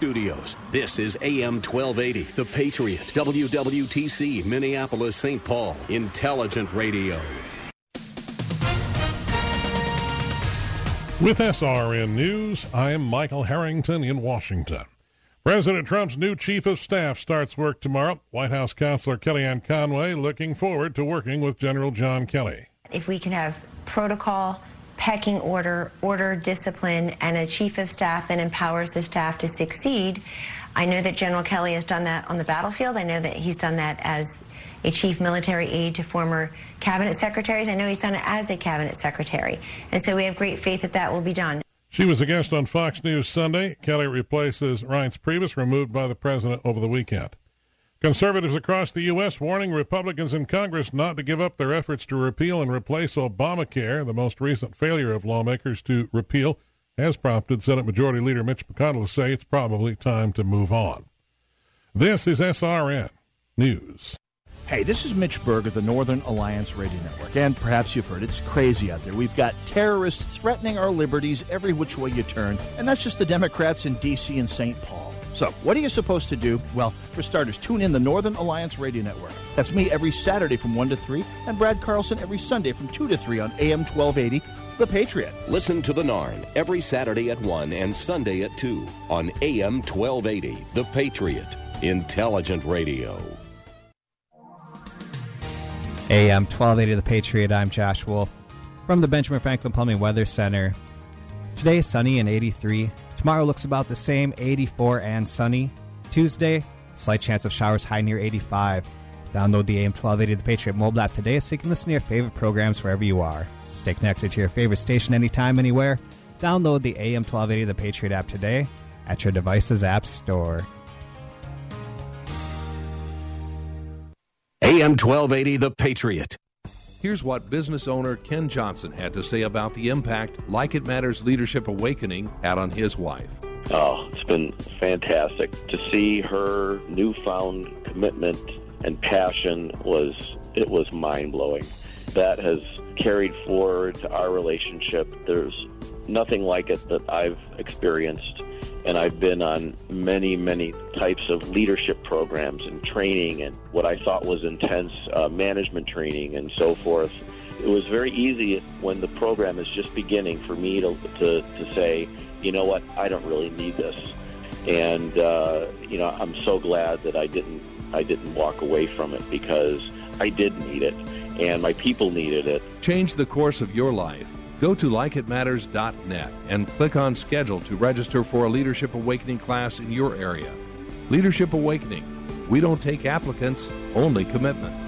Studios. This is AM 1280, The Patriot, WWTC, Minneapolis, St. Paul, Intelligent Radio. With SRN News, I am Michael Harrington in Washington. President Trump's new chief of staff starts work tomorrow. White House counselor Kellyanne Conway looking forward to working with General John Kelly. If we can have protocol, pecking order, order, discipline, and a chief of staff that empowers the staff to succeed, I know that General Kelly has done that on the battlefield. I know that he's done that as a chief military aide to former cabinet secretaries. I know he's done it as a cabinet secretary. And so we have great faith that that will be done. She was a guest on Fox News Sunday. Kelly replaces Reince Priebus, removed by the president over the weekend. Conservatives across the U.S. warning Republicans in Congress not to give up their efforts to repeal and replace Obamacare. The most recent failure of lawmakers to repeal has prompted Senate Majority Leader Mitch McConnell to say it's probably time to move on. This is SRN News. Hey, this is Mitch Berg of the Northern Alliance Radio Network. And perhaps you've heard it's crazy out there. We've got terrorists threatening our liberties every which way you turn. And that's just the Democrats in D.C. and St. Paul. So, what are you supposed to do? Well, for starters, tune in the Northern Alliance Radio Network. That's me every Saturday from 1 to 3, and Brad Carlson every Sunday from 2 to 3 on AM 1280, The Patriot. Listen to The Narn every Saturday at 1 and Sunday at 2 on AM 1280, The Patriot. Intelligent Radio. AM 1280 The Patriot, I'm Josh Wolf from the Benjamin Franklin Plumbing Weather Center. Today is sunny and 83. Tomorrow looks about the same, 84 and sunny. Tuesday, slight chance of showers high near 85. Download the AM 1280 The Patriot mobile app today so you can listen to your favorite programs wherever you are. Stay connected to your favorite station anytime, anywhere. Download the AM 1280 The Patriot app today at your device's app store. AM 1280, The Patriot. Here's what business owner Ken Johnson had to say about the impact Like It Matters Leadership Awakening had on his wife. Oh, it's been fantastic to see her newfound commitment and passion was it was mind blowing. That has carried forward to our relationship. There's nothing like it that I've experienced and I've been on many, many types of leadership programs and training and what I thought was intense uh, management training and so forth. It was very easy when the program is just beginning for me to, to, to say, you know what, I don't really need this. And, uh, you know, I'm so glad that I didn't, I didn't walk away from it because I did need it and my people needed it. Change the course of your life Go to likeitmatters.net and click on schedule to register for a Leadership Awakening class in your area. Leadership Awakening. We don't take applicants, only commitment.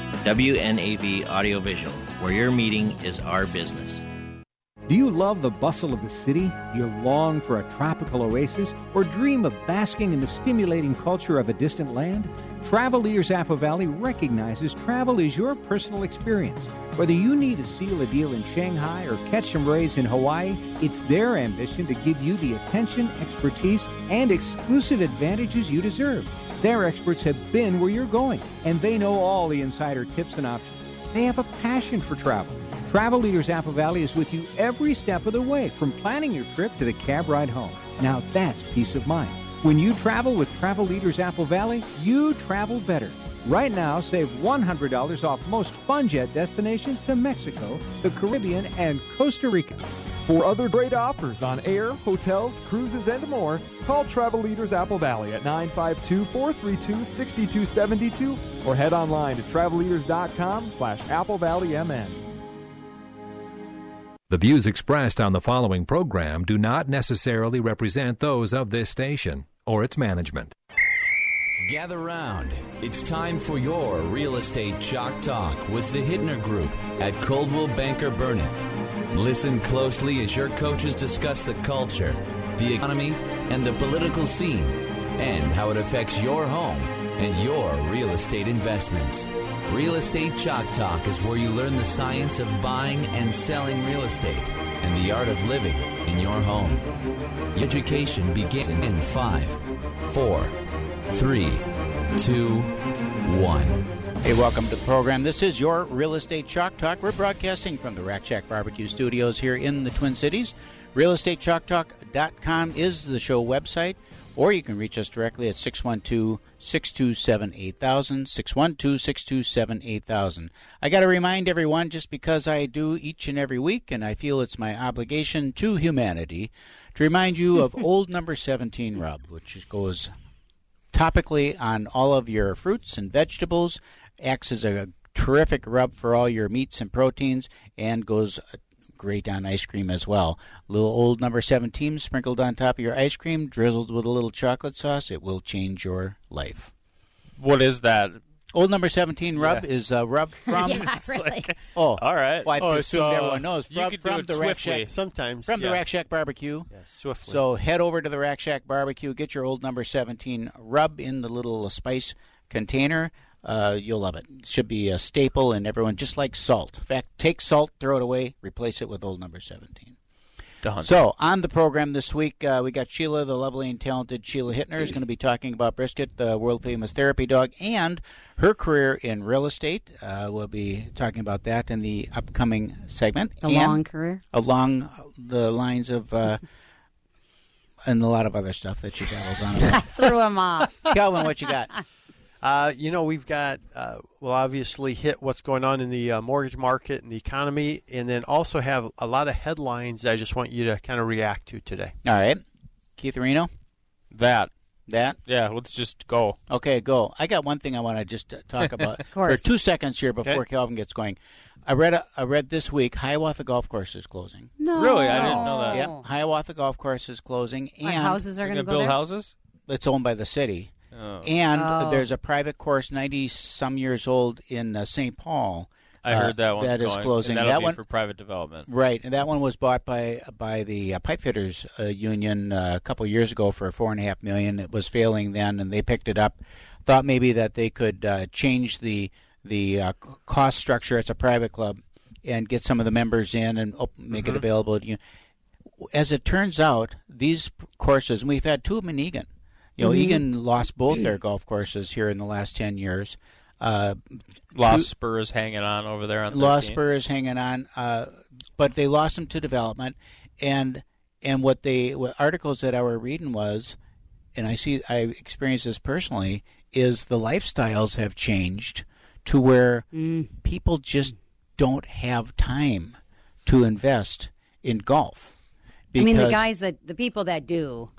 WNAV Audiovisual, where your meeting is our business. Do you love the bustle of the city? Do you long for a tropical oasis? Or dream of basking in the stimulating culture of a distant land? Travel Leaders Apple Valley recognizes travel is your personal experience. Whether you need to seal a deal in Shanghai or catch some rays in Hawaii, it's their ambition to give you the attention, expertise, and exclusive advantages you deserve. Their experts have been where you're going, and they know all the insider tips and options. They have a passion for travel. Travel Leaders Apple Valley is with you every step of the way, from planning your trip to the cab ride home. Now that's peace of mind. When you travel with Travel Leaders Apple Valley, you travel better. Right now, save $100 off most FunJet destinations to Mexico, the Caribbean, and Costa Rica. For other great offers on air, hotels, cruises, and more, call Travel Leaders Apple Valley at 952 432 6272 or head online to travelleaders.com slash Apple Valley MN. The views expressed on the following program do not necessarily represent those of this station or its management. Gather round. It's time for your real estate chalk talk with the Hittner Group at Coldwell Banker Burnett. Listen closely as your coaches discuss the culture, the economy, and the political scene, and how it affects your home and your real estate investments. Real Estate Chalk Talk is where you learn the science of buying and selling real estate and the art of living in your home. Education begins in five, four, three, two, one. Hey, welcome to the program. This is your Real Estate Chalk Talk. We're broadcasting from the Rack Shack Barbecue Studios here in the Twin Cities. RealEstateChalkTalk.com is the show website, or you can reach us directly at 612 627 8000. 612 627 8000. I got to remind everyone, just because I do each and every week, and I feel it's my obligation to humanity, to remind you of Old Number 17 Rub, which goes topically on all of your fruits and vegetables, acts as a terrific rub for all your meats and proteins, and goes uh, great on ice cream as well. Little old number 17 sprinkled on top of your ice cream, drizzled with a little chocolate sauce. It will change your life. What is that? Old number 17 rub Yeah. is a rub from. yeah, really. Oh, All right. Well, I Oh, assumed so, everyone knows. you From, could do from it the Rack swiftly. Shack, Sometimes, From the. Rack Shack Barbecue. swiftly. So head over to the Rack Shack Barbecue, get your old number 17 rub in the little spice container. Uh, you'll love it. Should be a staple, and everyone just like salt. In fact, take salt, throw it away, replace it with old number 17. Done. So on the program this week, uh, we got Sheila, the lovely and talented Sheila Hittner, is going to be talking about Brisket, the world famous therapy dog, and her career in real estate. Uh, we'll be talking about that in the upcoming segment. The And long career? along the lines of. Uh, and a lot of other stuff that she dabbles on. I Threw him off. Calvin, what you got? Uh, you know, we've got, uh, we'll obviously hit what's going on in the uh, mortgage market and the economy, and then also have a lot of headlines I just want you to kind of react to today. All right. Keith Reno? That. That? Yeah, let's just go. Okay, go. I got one thing I want to just uh, talk about Of for two seconds here before Okay. Calvin gets going. I read a, I read this week Hiawatha Golf Course is closing. No. Really? I didn't know that. Yep, Hiawatha Golf Course is closing, What, and houses are gonna gonna go build there? houses? It's owned by the city, Oh. and Oh. there's a private course, ninety some years old in uh, St. Paul. I uh, heard that one's that is going, closing. And that'll that be one for private development. Right, and that one was bought by by the uh, pipe fitters uh, union uh, a couple years ago for four and a half million. It was failing then, and they picked it up. Thought maybe that they could uh, change the the uh, cost structure. It's a private club, and get some of the members in and op- make it Mhm. available. To you. As it turns out, these courses, and we've had two of them in Eagan. You know, Mhm. Eagan lost both their golf courses here in the last ten years. Uh, Lost two- Spurs hanging on over there on lost 13. Spurs hanging on, uh, but they lost them to development, and and what they what articles that I were reading was, and I see I experienced this personally, is the lifestyles have changed to where people just don't have time to invest in golf. I mean, the guys that the people that do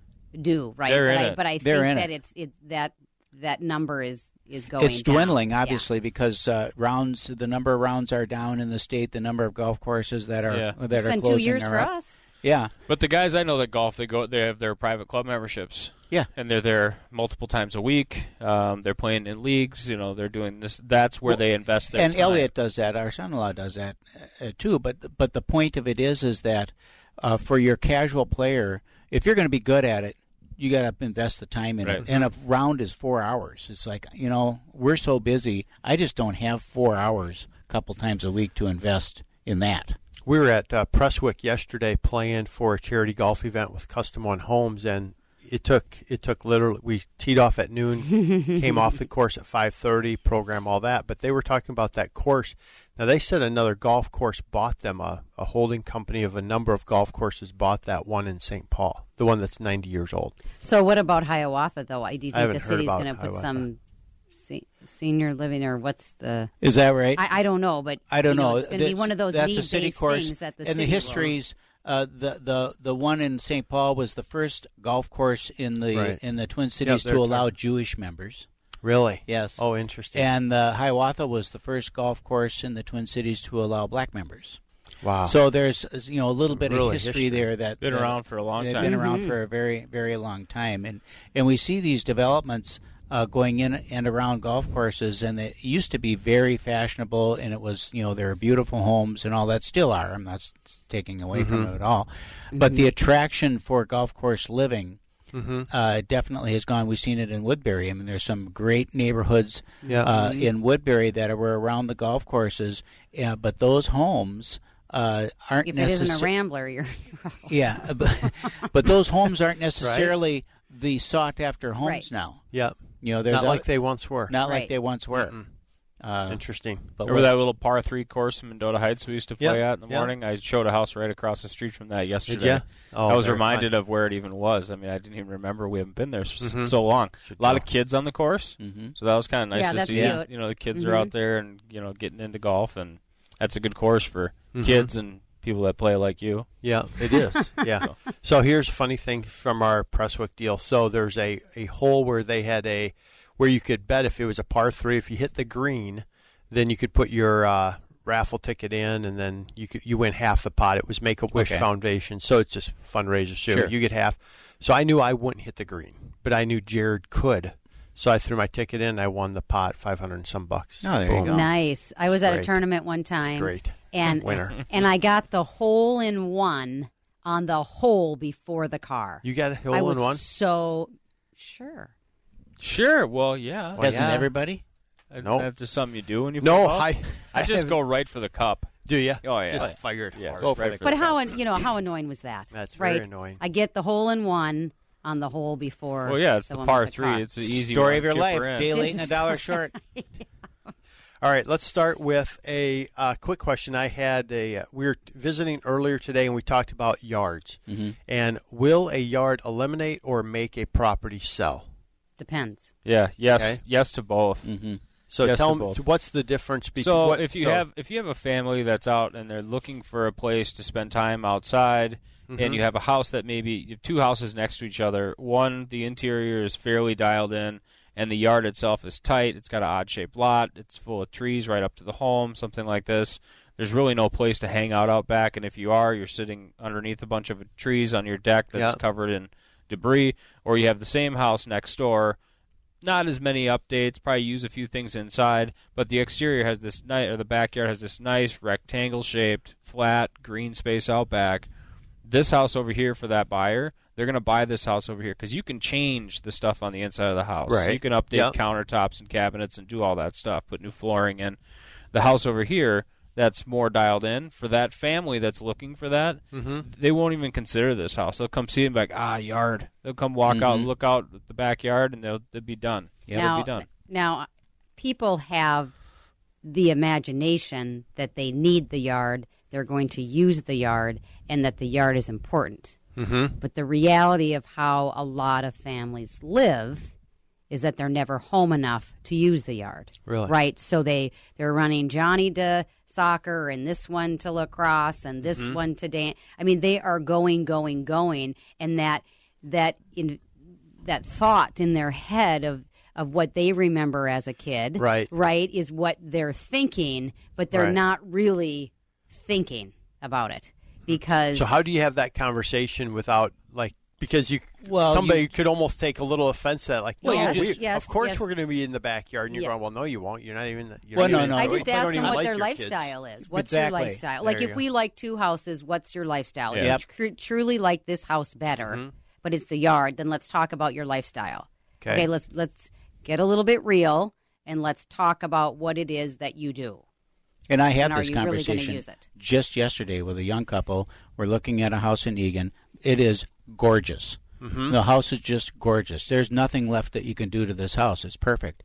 do right, They're but, in I, it. but I They're think in that it. it's it that that number is is going. it's down. dwindling Yeah. obviously because uh, rounds the number of rounds are down in the state the number of golf courses that are Yeah. that are been two closing years are for up. us. yeah But the guys I know that golf, they go, they have their private club memberships. Yeah. and they're there multiple times a week. Um, they're playing in leagues. You know, they're doing this. That's where they invest their and time. Elliot does that. Our son-in-law does that uh, too. But but the point of it is is that uh, for your casual player, if you're going to be good at it, you got to invest the time in it. And a round is four hours. It's like you know we're so busy. I just don't have four hours a couple times a week to invest in that. We were at uh, Prestwick yesterday playing for a charity golf event with Custom One Homes, and it took it took literally we teed off at noon, came off the course at five thirty, program all that. But they were talking about that course. Now they said another golf course bought them a, a holding company of a number of golf courses bought that one in St. Paul, the one that's ninety years old. So what about Hiawatha though? Do you think haven't the city's going to put some se- senior living or what's the? Is that right? I, I don't know, but I don't you know. It's going to be one of those that's a city course, things that the and the city will- histories. Uh, the the the one in St. Paul was the first golf course in the Right. in the Twin Cities they're to allow Jewish members. Really? Yes. Oh, interesting. And uh, Hiawatha was the first golf course in the Twin Cities to allow black members. Wow. So there's you know a little bit Really of history, history. there that Been that- around for a long they've time. Been around Mhm. for a very very long time, and and we see these developments uh, going in and around golf courses, and it used to be very fashionable, and it was you know there are beautiful homes and all that still are. I'm not taking away from Mhm. it at all, but Mhm. the attraction for golf course living. Mhm. Uh, definitely has gone. We've seen it in Woodbury. I mean, there's some great neighborhoods Yeah. uh, Mhm. in Woodbury that were around the golf courses, yeah, but those homes uh, aren't If it isn't a. Rambler, you're Yeah, but, but those homes aren't necessarily the sought after homes Right. now. Yep. You know, there's Not a- like they once were. Not like they once were. Mm-mm. Uh, Interesting. But Remember that little par three course in Mendota Heights we used to play Yeah, at in the yeah. morning? I showed a house right across the street from that yesterday. ya? Oh, I was reminded fun. of where it even was. I mean, I didn't even remember we haven't been there s- Mhm. so long. Should a lot go. of kids on the course, Mhm. so that was kind of nice Yeah, to see. cute. You know, the kids are Mhm. out there and you know getting into golf, and that's a good course for Mhm. kids and people that play like you. Yeah, it is. Yeah. so here's a funny thing from our Prestwick deal. So there's a, a hole where they had a where you could bet if it was a par three, if you hit the green, then you could put your uh, raffle ticket in, and then you could you win half the pot. It was Make a Wish Okay. Foundation, so it's just fundraiser. So Sure. you get half. So I knew I wouldn't hit the green, but I knew Jared could. So I threw my ticket in. I won the pot, five hundred and some bucks. Oh, there you go. nice. I was at a tournament one time. Great. And Winner. and I got the hole in one on the hole before the car. You got a hole I in was one? so sure. Sure. Well, yeah. Well, Doesn't yeah. everybody? Uh, No. That's just something you do when you No, play? I I I just go right for the cup. Do you? Oh yeah. Just fire it Yeah, hard. go for right the But the how cup. an- you know how annoying was that? That's very annoying. I get the hole in one on the hole before. Well, yeah, it's the one par the three. car. It's the easy Story one. of your life. Chipper in. Day late and a dollar so- short. All right, let's start with a uh, quick question. I had a uh, we were visiting earlier today, and we talked about yards. Mm-hmm. And will a yard eliminate or make a property sell? Depends. Yeah. Yes. Okay. Yes to both. Mm-hmm. So Yes tell me what's the difference between. So what, if you so- have if you have a family that's out and they're looking for a place to spend time outside, Mhm. and you have a house that maybe you have two houses next to each other, one the interior is fairly dialed in, and the yard itself is tight. It's got an odd shaped lot. It's full of trees right up to the home, something like this. There's really no place to hang out out back, and if you are, you're sitting underneath a bunch of trees on your deck that's Yeah. covered in debris, or you have the same house next door not as many updates. Probably use a few things inside, but the exterior has this nice, or the backyard has this nice rectangle shaped, flat green space out back. This house over here for that buyer, they're going to buy this house over here because you can change the stuff on the inside of the house. Right. You can update Yep. countertops and cabinets and do all that stuff. Put new flooring in. The house over here. That's more dialed in for that family that's looking for that. Mhm. They won't even consider this house. They'll come see it and be like, ah, yard. They'll come walk out, Mhm. look out at the backyard, and they'll they'll be done. Yeah, now, they'll be done. now, people have the imagination that they need the yard, they're going to use the yard, and that the yard is important. Mhm. But the reality of how a lot of families live is that they're never home enough to use the yard. Really? Right? So they they're running Johnny to soccer and this one to lacrosse and this Mhm. one to dance. I mean, they are going going going and that that in that thought in their head of of what they remember as a kid, Right. Right, is what they're thinking, but they're Right. not really thinking about it because So how do you have that conversation without like because you Well, somebody you- could almost take a little offense at like Well, yes, we, yes, of course yes. we're going to be in the backyard and you're Yeah. going well no you won't you're not even you're Well, not no, even- no. I just don't ask them what like their your kids. lifestyle is. What's Exactly. your lifestyle? There Like you if go. we like two houses, what's your lifestyle? If Yeah. you tr- truly like this house better, Mhm. but it's the yard, then let's talk about your lifestyle. Okay. let's let's get a little bit real and let's talk about what it is that you do. And I had And this you really conversation just yesterday with a young couple. We're looking at a house in Eagan. It is gorgeous. Mhm. The house is just gorgeous. There's nothing left that you can do to this house. It's perfect.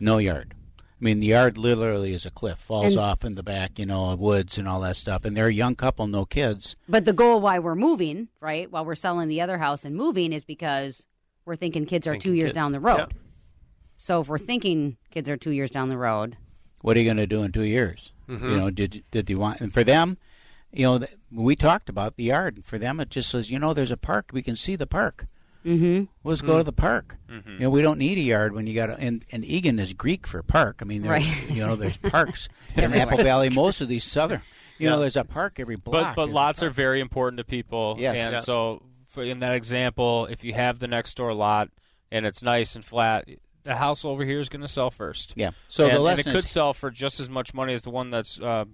No yard. I mean, the yard literally is a cliff, falls And- off in the back, you know, woods and all that stuff. And they're a young couple, no kids. But the goal why we're moving, right, while we're selling the other house and moving is because we're thinking kids are Thinking two years kids. down the road. Yep. So if we're thinking kids are two years down the road, What are you going to do in two years? Mhm. You know, did did they want? And for them, you know, we talked about the yard. And for them, it just says, you know, there's a park. We can see the park. Mm-hmm. Let's go Mm. to the park. Mhm. You know, we don't need a yard when you got a, and and Eagan is Greek for park. I mean, there- Right. you know, there's parks in Apple Valley. Most of these southern, you know, there's a park every block. but is a lots are very important to people. Yes. And Yeah. so for, in that example, if you have the next door lot and it's nice and flat, the house over here is going to sell first. Yeah. So the and, and it could is- sell for just as much money as the one that's uh,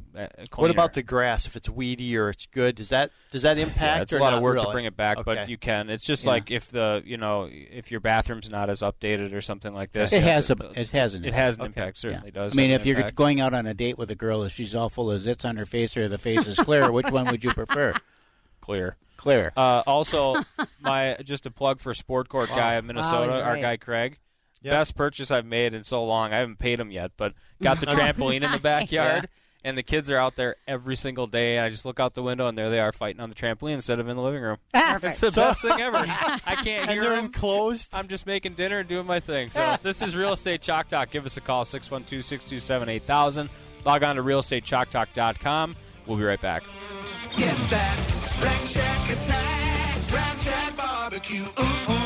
What about the grass? If it's weedy or it's good, does that does that impact? Yeah, it's a lot not of work really? to bring it back, Okay. but you can. It's just Yeah. like if the you know if your bathroom's not as updated or something like this. It you has a it has an it has an impact. impact. Certainly Yeah. does. I mean, if you're impact. going out on a date with a girl, if she's all full of zits on her face or the face is clear, which one would you prefer? clear. Clear. Uh, also, my just a plug for Sport Court guy of Wow, Minnesota, he's our right. guy Craig. Yep. Best purchase I've made in so long. I haven't paid them yet, but got the trampoline in the backyard, and the kids are out there every single day. And I just look out the window, and there they are fighting on the trampoline instead of in the living room. It's the So- best thing ever. I can't And hear they're them. enclosed. I'm just making dinner and doing my thing. So if this is Real Estate Chalk Talk, give us a call 612-627-8000. Log on to realestatechalktalk.com. We'll be right back. Get that Rack Shack attack, Rack Shack barbecue. Ooh, ooh, ooh, yeah.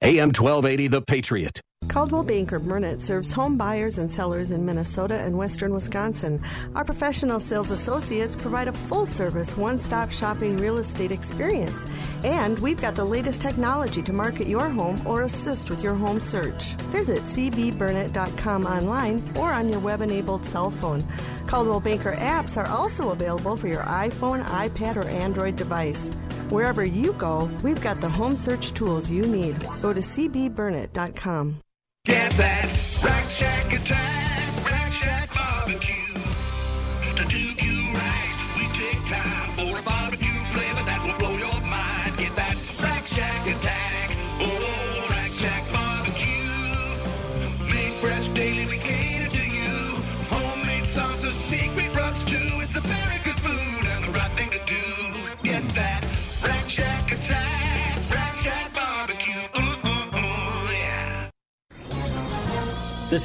AM 1280, The Patriot. Coldwell Banker Burnett serves home buyers and sellers in Minnesota and western Wisconsin. Our professional sales associates provide a full service, one stop shopping real estate experience. And we've got the latest technology to market your home or assist with your home search. Visit cbburnett.com online or on your web enabled cell phone. Caldwell Banker apps are also available for your iPhone, iPad, or Android device. Wherever you go, we've got the home search tools you need. Go to cbburnett.com. Get that Rack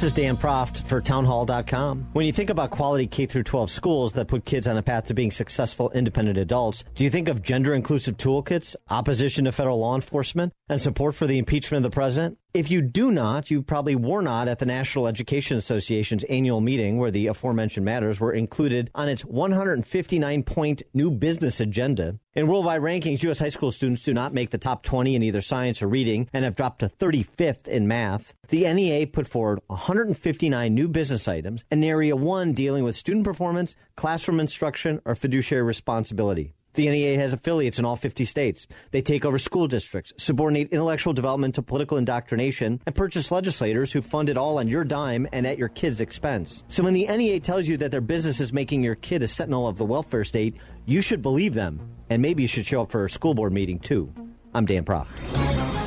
This is Dan Proft for townhall.com. When you think about quality K through 12 schools that put kids on a path to being successful independent adults, do you think of gender inclusive toolkits, opposition to federal law enforcement, and support for the impeachment of the president? If you do not, you probably were not at the National Education Association's annual meeting where the aforementioned matters were included on its 159 point new business agenda. In worldwide rankings, U.S. high school students do not make the top 20 in either science or reading and have dropped to 35th in math. The NEA put forward 159 new business items in Area 1 dealing with student performance, classroom instruction, or fiduciary responsibility. The NEA has affiliates in all 50 states. They take over school districts, subordinate intellectual development to political indoctrination, and purchase legislators who fund it all on your dime and at your kid's expense. So when the NEA tells you that their business is making your kid a sentinel of the welfare state, you should believe them. And maybe you should show up for a school board meeting too. I'm Dan Proft.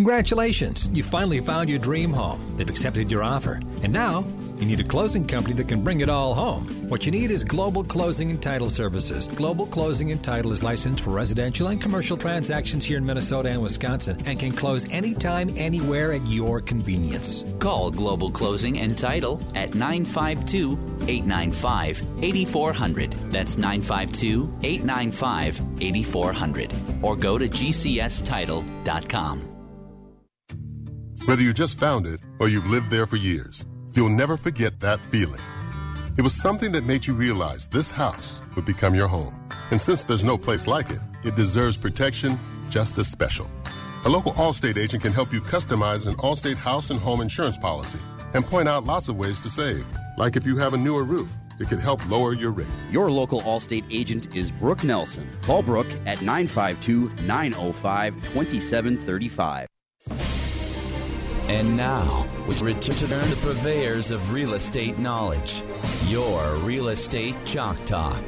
Congratulations! You finally found your dream home. They've accepted your offer. And now, you need a closing company that can bring it all home. What you need is Global Closing and Title Services. Global Closing and Title is licensed for residential and commercial transactions here in Minnesota and Wisconsin and can close anytime, anywhere at your convenience. Call Global Closing and Title at 952 895 8400. That's 952 895 8400. Or go to gcstitle.com. Whether you just found it or you've lived there for years, you'll never forget that feeling. It was something that made you realize this house would become your home. And since there's no place like it, it deserves protection just as special. A local Allstate agent can help you customize an Allstate house and home insurance policy and point out lots of ways to save. Like if you have a newer roof, it could help lower your rate. Your local Allstate agent is Brooke Nelson. Call Brooke at 952 905 2735. And now, we return to the purveyors of real estate knowledge. Your Real Estate Chalk Talk.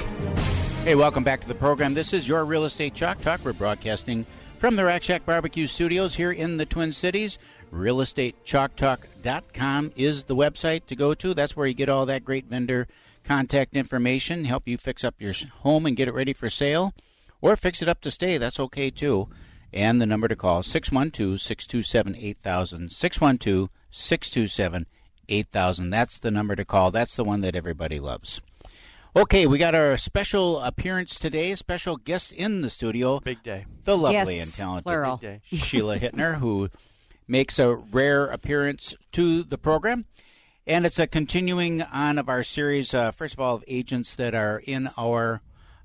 Hey, welcome back to the program. This is your Real Estate Chalk Talk. We're broadcasting from the Rack Shack Barbecue Studios here in the Twin Cities. RealEstateChalkTalk.com is the website to go to. That's where you get all that great vendor contact information, help you fix up your home and get it ready for sale, or fix it up to stay. That's okay too. And the number to call 612 627 8000. 612 627 8000. That's the number to call. That's the one that everybody loves. Okay, we got our special appearance today, special guest in the studio. Big day. The lovely Yes, and talented plural. Big day. Sheila Hittner, who makes a rare appearance to the program. And it's a continuing on of our series, uh, first of all, of agents that are in our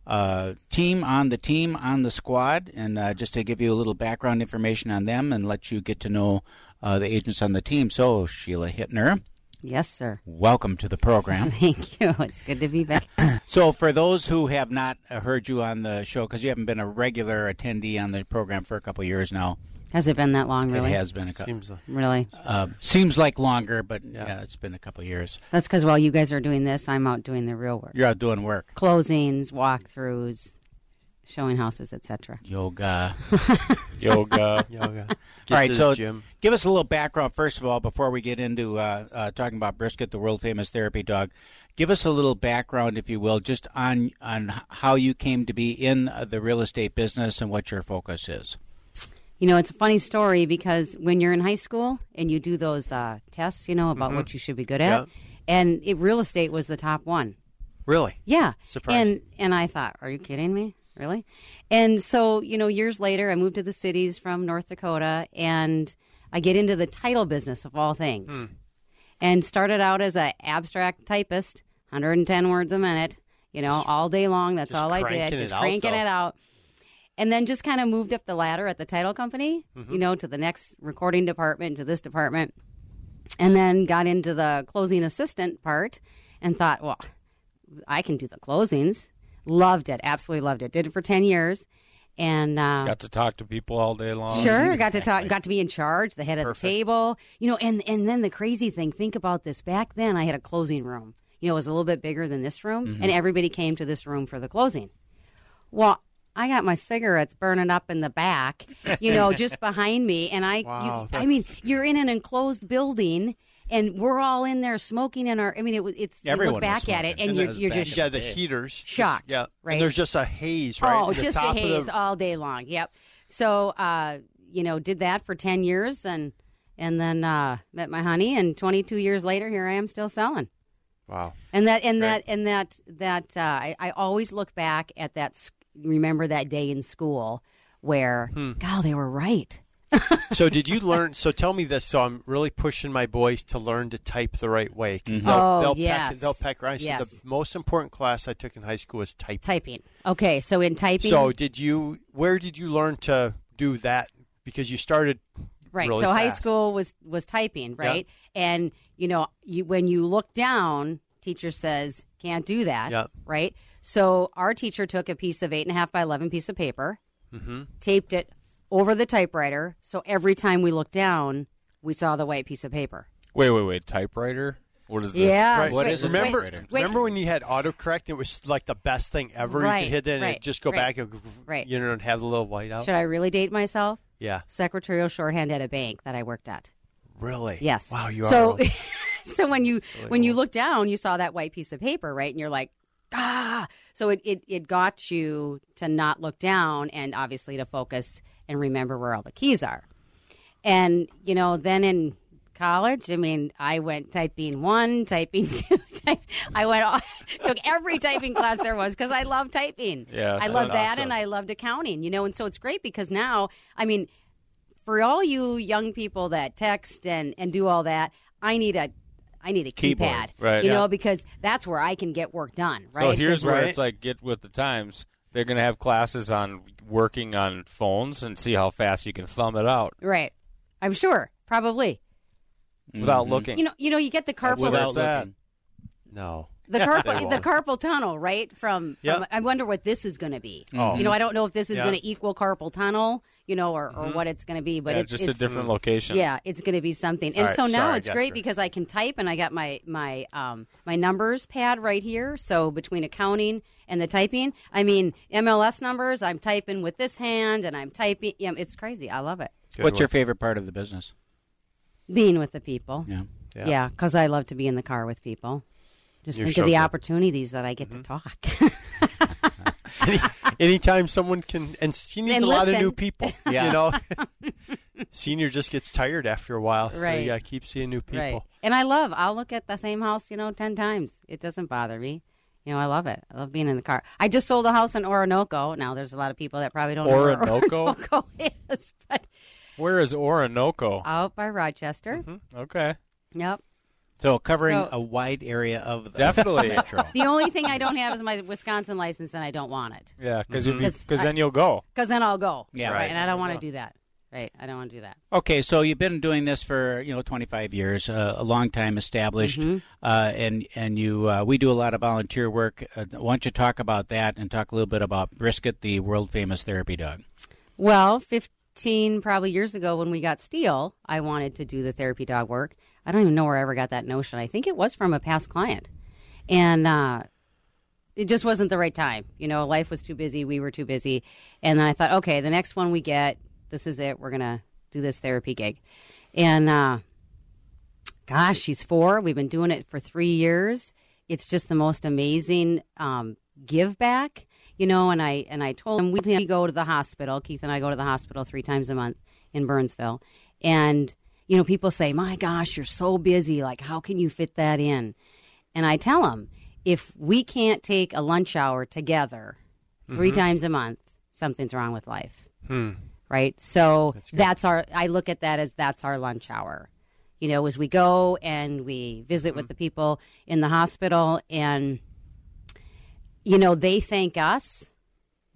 uh, team, on the team, on the squad. And uh, just to give you a little background information on them and let you get to know uh, the agents on the team. So, Sheila Hittner, Yes, sir. welcome to the program. Thank you. It's good to be back. So, for those who have not heard you on the show, because you haven't been a regular attendee on the program for a couple of years now, Has it been that long, really? it has been a couple. Seems like- Really? Uh, seems like longer, but yeah. it's been a couple of years. That's because while you guys are doing this, I'm out doing the real work. You're out doing work, Closings, walkthroughs, showing houses, etc. yoga, Yoga. Yoga. all Get right, to the so gym. give us a little background first of all before we get into uh, uh, talking about Brisket, the world famous therapy dog. Give us a little background, if you will, just on on how you came to be in uh, the real estate business and what your focus is. You know, it's a funny story because when you're in high school and you do those uh, tests, you know, about Mhm. what you should be good at, Yeah. and it, real estate was the top one. Really? Yeah. Surprising. And and I thought, are you kidding me? Really? And so, you know, years later I moved to the cities from North Dakota and I get into the title business of all things. Hmm. And started out as a abstract typist, 110 words a minute, you know, all day long. That's all I did. Just cranking though. it out. And then just kind of moved up the ladder at the title company, Mm-hmm. you know, to the next recording department, to this department. And then got into the closing assistant part and thought, well, I can do the closings. Loved it, absolutely loved it. Did it for ten years, and uh, Got to talk to people all day long. sure got to talk, got to be in charge, the head of the table. You know, and and then the crazy thing. Think about this. Back then, I had a closing room. You know, it was a little bit bigger than this room, Mm-hmm. and everybody came to this room for the closing. Well, I got my cigarettes burning up in the back, you know, just behind me, and I, Wow, you, I mean, you're in an enclosed building. And we're all in there smoking in our. I mean, it was. It's. you look back at it, and And you're, you're just Yeah, the heaters. just- Shocked, yeah. right? And there's just a haze, right? Oh, the just a top of the- haze all day long. Yep. So, uh, you know, did that for ten years, and and then uh, met my honey, and 22 years later, here I am still selling. Wow. And that and Great. that and that that uh, I, I always look back at that. S- Remember that day in school where, Hmm. God, they were right. so did you learn? So tell me this. So I'm really pushing my boys to learn to type the right way. 'cause They'll, Oh, they'll yes. peck. They'll peck. Right. So the most important class I took in high school was typing. Typing. Okay, so in typing, So did you? Where did you learn to do that? Because you started. Right. really so high school was was typing, right? And you know, you when you look down, teacher says can't do that, Yeah. right? So our teacher took a piece of eight and a half by eleven piece of paper, Mm-hmm. taped it over the typewriter, so every time we looked down, we saw the white piece of paper. Wait, wait, wait. Typewriter? What is this? Yeah. Right. What wait, is a remember, typewriter? wait. remember when you had autocorrect? It was like the best thing ever. You Right, could hit that and right, it'd just go right, back and right. you know and have the little white out. Should I really date myself? Yeah. Secretarial shorthand at a bank that I worked at. Really? Yes. Wow, you are so, are. so when you when you look down, you saw that white piece of paper, right? And you're like, ah. So it, it it got you to not look down and obviously to focus and remember where all the keys are. And you know, then in college, I mean, I went typing one, typing two. Type, I went all, took every typing class there was because I love typing. Yeah, I love that, awesome. and I loved accounting. You know, and so it's great because now, I mean, for all you young people that text and, and do all that, I need a I need a Keyboard. keypad, Right. You Yeah. know, because that's where I can get work done. Right. So here's where Right. it's like get with the times. They're going to have classes on working on phones and see how fast you can thumb it out right. I'm sure, probably. without Mhm. looking. You know, you know, you get the That's carpal. where Without it's looking. no. The They carpal, the carpal tunnel, right? From, from Yep. I wonder what this is going to be. Oh. You know, I don't know if this is Yeah. going to equal carpal tunnel, you know, or, or what it's going to be, but Yeah, it's just a different location. Yeah, it's going to be something. And All right, so now sorry, I great her. because I can type and I got my my um my numbers pad right here. So between accounting and the typing, I mean MLS numbers, I'm typing with this hand and I'm typing. Yeah, it's crazy. I love it. What's your favorite part of the business? Being with the people. Yeah. Yeah. Yeah, because I love to be in the car with people. Just You're think so of the good. opportunities that I get Mm-hmm. to talk. Any, anytime someone can, and she needs And a lot of new people. Yeah. You know, senior just gets tired after a while, so Right. you gotta keep seeing new people. Right. And I love, I'll look at the same house, you know, 10 times. It doesn't bother me. You know, I love it. I love being in the car. I just sold a house in Oronoco. Now, there's a lot of people that probably don't know where Oronoco? Oronoco is, but Where is Oronoco? out by Rochester. Mm-hmm. Okay. Yep. So covering So- a wide area of the Definitely. metro. The only thing I don't have is my Wisconsin license, and I don't want it. Yeah, because Mhm. 'Cause because I- then you'll go. Because then I'll go. Yeah. Right. Right. And I don't want to do that. Right. I don't want to do that. Okay, so you've been doing this for you know 25 years, uh, a long time established, Mm-hmm. uh, and and you uh, we do a lot of volunteer work. Uh, why don't you talk about that and talk a little bit about Brisket, the world famous therapy dog? Well, 15 probably years ago when we got Steel, I wanted to do the therapy dog work. I don't even know where I ever got that notion. I think it was from a past client. And uh, it just wasn't the right time. You know, life was too busy. We were too busy. And then I thought, okay, the next one we get, this is it. We're going to do this therapy gig. And uh, gosh, she's four. We've been doing it for three years. It's just the most amazing um, give back, you know. And I and I told him we go to the hospital. Keith and I go to the hospital three times a month in Burnsville, and you know, people say, "My gosh, you're so busy. Like, how can you fit that in?" And I tell them, if we can't take a lunch hour together 3 Mhm. times a month, something's wrong with life Hmm. right? So that's, our. I look at that as that's our lunch hour. You know, as we go and we visit with the people in the hospital, and you know they thank us,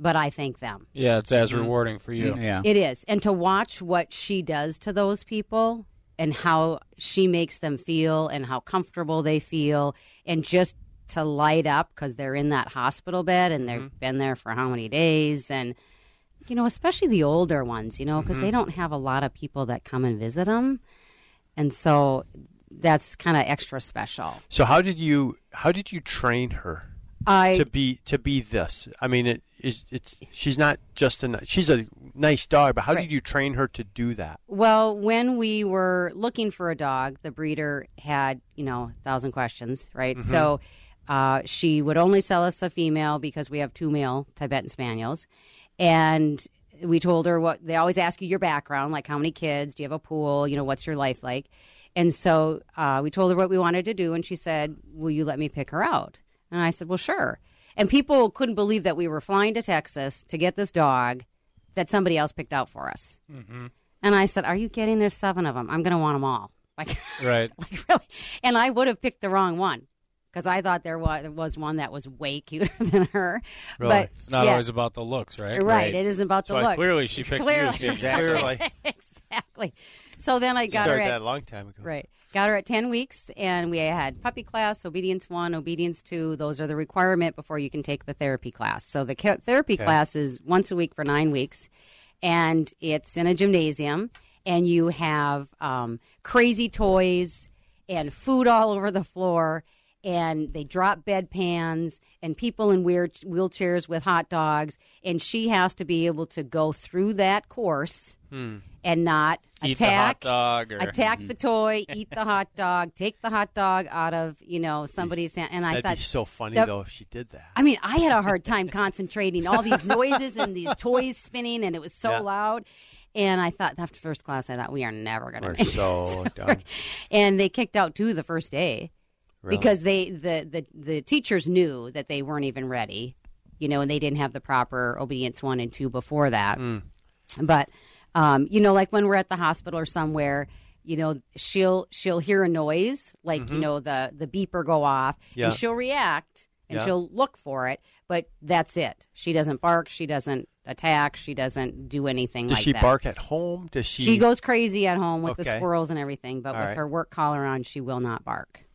but I thank them. Yeah, it's as Mm-hmm. Mhm. rewarding for you. Yeah. It is, and to watch what she does to those people and how she makes them feel and how comfortable they feel, and just to light up because they're in that hospital bed and they've been there for how many days and you know especially the older ones you know because Mm-hmm. they don't have a lot of people that come and visit them and so that's kind of extra special So how did you how did you train her I- to be to be this? I mean, it is it's she's not just a she's a nice dog, but how Right. did you train her to do that? Well, when we were looking for a dog, the breeder had, you know, a thousand questions, right? Mhm. So uh, she would only sell us a female because we have two male Tibetan Spaniels. And we told her what they always ask you your background, like how many kids, do you have a pool, you know, what's your life like? And so uh, we told her what we wanted to do, and she said, Will you let me pick her out? And I said, Well, sure. And people couldn't believe that we were flying to Texas to get this dog that somebody else picked out for us. Mm-hmm. And I said, "Are you kidding? There's seven of them. I'm going to want them all." Like, Right. like really? And I would have picked the wrong one because I thought there was, there was one that was way cuter than her. But it's not yeah, always about the looks, right? Right. It isn't about the That's why look. Clearly, she picked Clearly. you. Exactly. exactly. So then I got her Started at that a long time ago. Right. Got her at 10 weeks, and we had puppy class, obedience one, obedience two. Those are the requirement before you can take the therapy class. So the therapy Okay. class is once a week for nine weeks, and it's in a gymnasium, and you have um, crazy toys and food all over the floor. And they drop bedpans and people in weird wheelchairs with hot dogs. And she has to be able to go through that course Hmm. And not Eat the hot attack dog or- attack Mm-hmm. the toy, eat the hot dog, take the hot dog out of you know somebody's hand. And I That'd thought be so funny that- though if she did that. I mean, I had a hard time concentrating. All these noises and these toys spinning, and it was so Yeah. loud. And I thought after first class, I thought we are never going to We're make so this. done. And they kicked out two the first day Really? because they the, the the teachers knew that they weren't even ready, you know, and they didn't have the proper obedience one and two before that. Mm. But um, you know, like when we're at the hospital or somewhere, you know, she'll she'll hear a noise, like you Mhm. know the the beeper go off, Yeah. and she'll react and Yeah. she'll look for it. But that's it. She doesn't bark. She doesn't attack. She doesn't do anything Does like she that. bark at home? Does she? She goes crazy at home with the squirrels and everything, but All with right. her work collar on, she will not bark.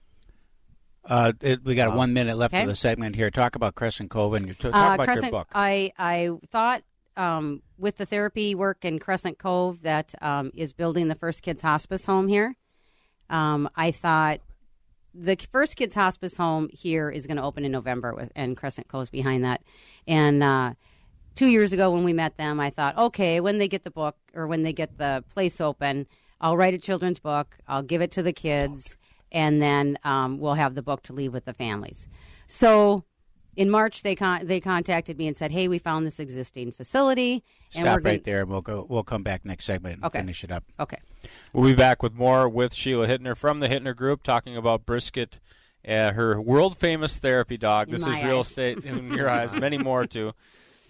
Uh, it, we got Oh. one minute left Okay. of the segment here. Talk about Crescent Cove and you talk Uh, about Crescent, your book. I I thought um, with the therapy work in Crescent Cove that um, is building the first kids hospice home here. Um, I thought the first kids hospice home here is going to open in November, with, and Crescent Cove's behind that. And uh, two years ago when we met them, I thought, okay, when they get the book or when they get the place open, I'll write a children's book. I'll give it to the kids, and then um, we'll have the book to leave with the families. So in March, they con- they contacted me and said, "Hey, we found this existing facility, and Stop we're gonna- right there, and we'll go. We'll come back next segment and Okay. finish it up. Okay. We'll be back with more with Sheila Hittner from the Hittner Group, talking about Brisket, uh, her world famous therapy dog. In This my is real eyes. estate in your eyes, many more too.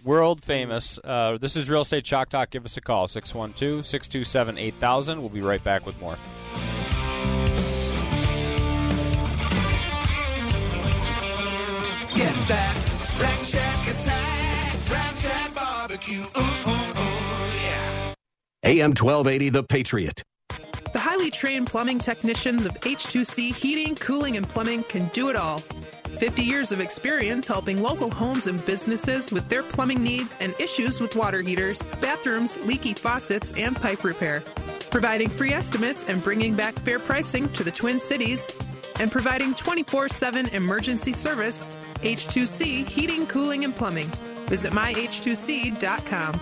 World famous. Uh, this is Real Estate Chalk Talk. Give us a call 612 627 8000. We'll be right back with more. That Rack Shack attack, Rack Shack barbecue. Ooh, ooh, ooh, yeah. AM 1280, The Patriot. The highly trained plumbing technicians of H2C Heating, Cooling, and Plumbing can do it all. 50 years of experience helping local homes and businesses with their plumbing needs and issues with water heaters, bathrooms, leaky faucets, and pipe repair. Providing free estimates and bringing back fair pricing to the Twin Cities. And providing 24 7 emergency service. H2C Heating, Cooling, and Plumbing. Visit myh2c.com.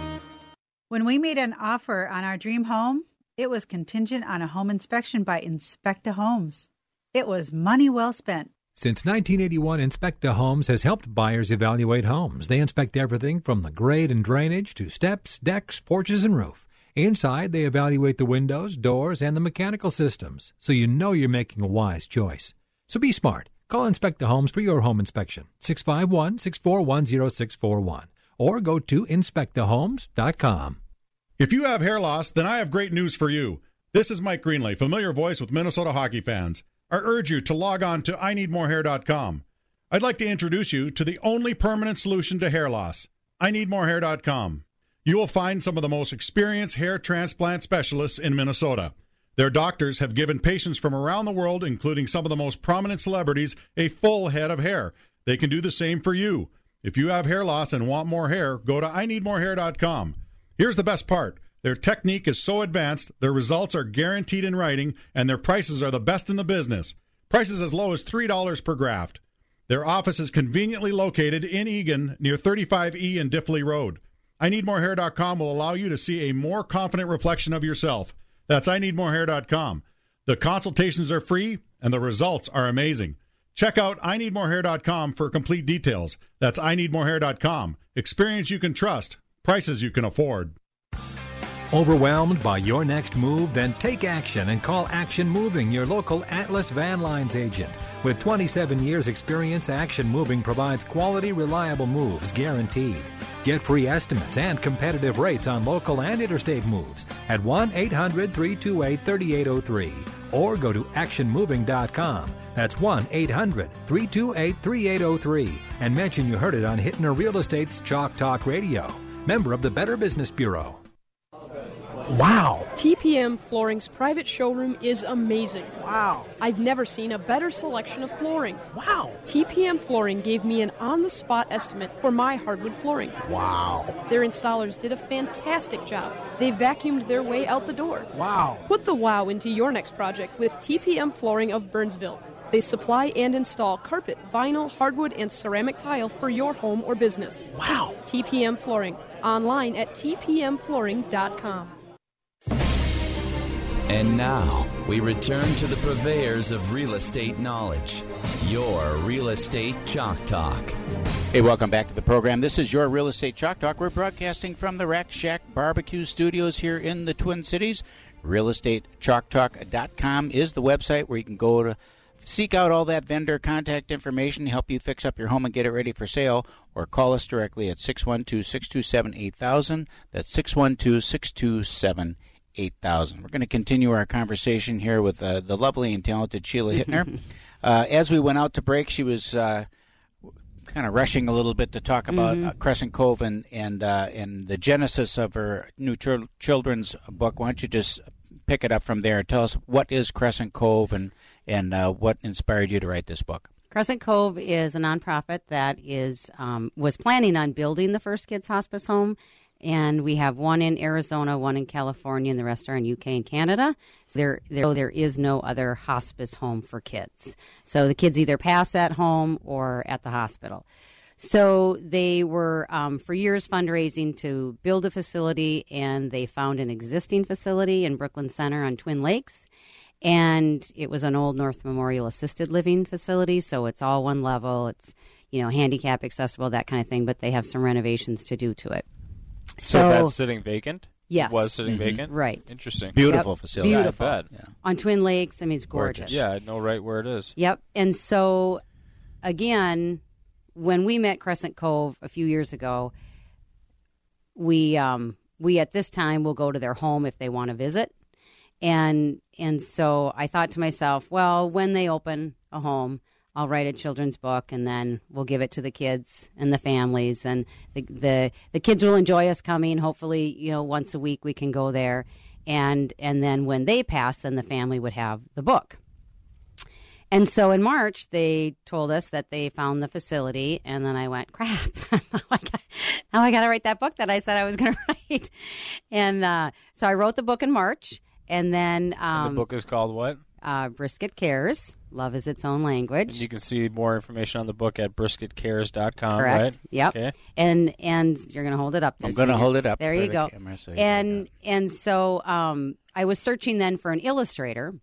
When we made an offer on our dream home, it was contingent on a home inspection by Inspecta Homes. It was money well spent. Since 1981, Inspecta Homes has helped buyers evaluate homes. They inspect everything from the grade and drainage to steps, decks, porches, and roof. Inside, they evaluate the windows, doors, and the mechanical systems, so you know you're making a wise choice. So be smart. Call Inspecta Homes for your home inspection, 651 641 0641, or go to inspectahomes.com. If you have hair loss, then I have great news for you. This is Mike Greenlay, familiar voice with Minnesota hockey fans. I urge you to log on to IneedMoreHair.com. I'd like to introduce you to the only permanent solution to hair loss, IneedMoreHair.com. You will find some of the most experienced hair transplant specialists in Minnesota. Their doctors have given patients from around the world, including some of the most prominent celebrities, a full head of hair. They can do the same for you. If you have hair loss and want more hair, go to IneedMoreHair.com. Here's the best part. Their technique is so advanced, their results are guaranteed in writing, and their prices are the best in the business. Prices as low as $3 per graft. Their office is conveniently located in Eagan near 35E and Diffley Road. IneedMoreHair.com will allow you to see a more confident reflection of yourself. That's IneedMoreHair.com. The consultations are free and the results are amazing. Check out IneedMoreHair.com for complete details. That's IneedMoreHair.com. Experience you can trust, prices you can afford. Overwhelmed by your next move? Then take action and call Action Moving, your local Atlas Van Lines agent. With 27 years' experience, Action Moving provides quality, reliable moves guaranteed. Get free estimates and competitive rates on local and interstate moves at 1 800 328 3803 or go to actionmoving.com. That's 1 800 328 3803 and mention you heard it on Hittner Real Estate's Chalk Talk Radio. Member of the Better Business Bureau. Wow. TPM Flooring's private showroom is amazing. Wow. I've never seen a better selection of flooring. Wow. TPM Flooring gave me an on the spot estimate for my hardwood flooring. Wow. Their installers did a fantastic job. They vacuumed their way out the door. Wow. Put the wow into your next project with TPM Flooring of Burnsville. They supply and install carpet, vinyl, hardwood, and ceramic tile for your home or business. Wow. TPM Flooring. Online at tpmflooring.com. And now we return to the purveyors of real estate knowledge. Your Real Estate Chalk Talk. Hey, welcome back to the program. This is your Real Estate Chalk Talk. We're broadcasting from the Rack Shack Barbecue Studios here in the Twin Cities. RealEstateChalkTalk.com is the website where you can go to seek out all that vendor contact information, to help you fix up your home and get it ready for sale, or call us directly at 612 627 8000. That's 612 627 8000. We're going to continue our conversation here with uh, the lovely and talented Sheila Hittner. uh, as we went out to break, she was. Uh, kind of rushing a little bit to talk about Mhm. uh, Crescent Cove and and uh, and the genesis of her new chil- children's book. Why don't you just pick it up from there? Tell us what is Crescent Cove and and uh, what inspired you to write this book. Crescent Cove is a nonprofit that is um, was planning on building the first kids hospice home, and we have one in Arizona, one in California, and the rest are in UK and Canada. So there, there, there is no other hospice home for kids. So the kids either pass at home or at the hospital. So they were um, for years fundraising to build a facility, and they found an existing facility in Brooklyn Center on Twin Lakes. And it was an old North Memorial assisted living facility, so it's all one level. It's you know handicap accessible, that kind of thing. But they have some renovations to do to it. So, So, that's sitting vacant. Yes. was sitting Mhm. vacant. Right. Interesting. Beautiful Yep. facility. Beautiful. I bet. on Twin Lakes, I mean it's gorgeous. Yeah, I know right where it is. Yep. And so, again, when we met Crescent Cove a few years ago, we um, we at this time will go to their home if they want to visit, and and so I thought to myself, well, when they open a home. I'll write a children's book and then we'll give it to the kids and the families and the, the the kids will enjoy us coming. Hopefully, you know, once a week we can go there, and and then when they pass, then the family would have the book. And so in March, they told us that they found the facility, and then I went, crap, now I got, now I got to write that book that I said I was going to write. And uh, so I wrote the book in March, and then um, the book is called what? Uh, Brisket Cares. Love is its own language. And you can see more information on the book at brisketcares.com, Correct. right? Yep. Okay. And and you're going to hold it up. There, I'm gonna you- hold it up There you the go. camera so you and and so um, I was searching then for an illustrator,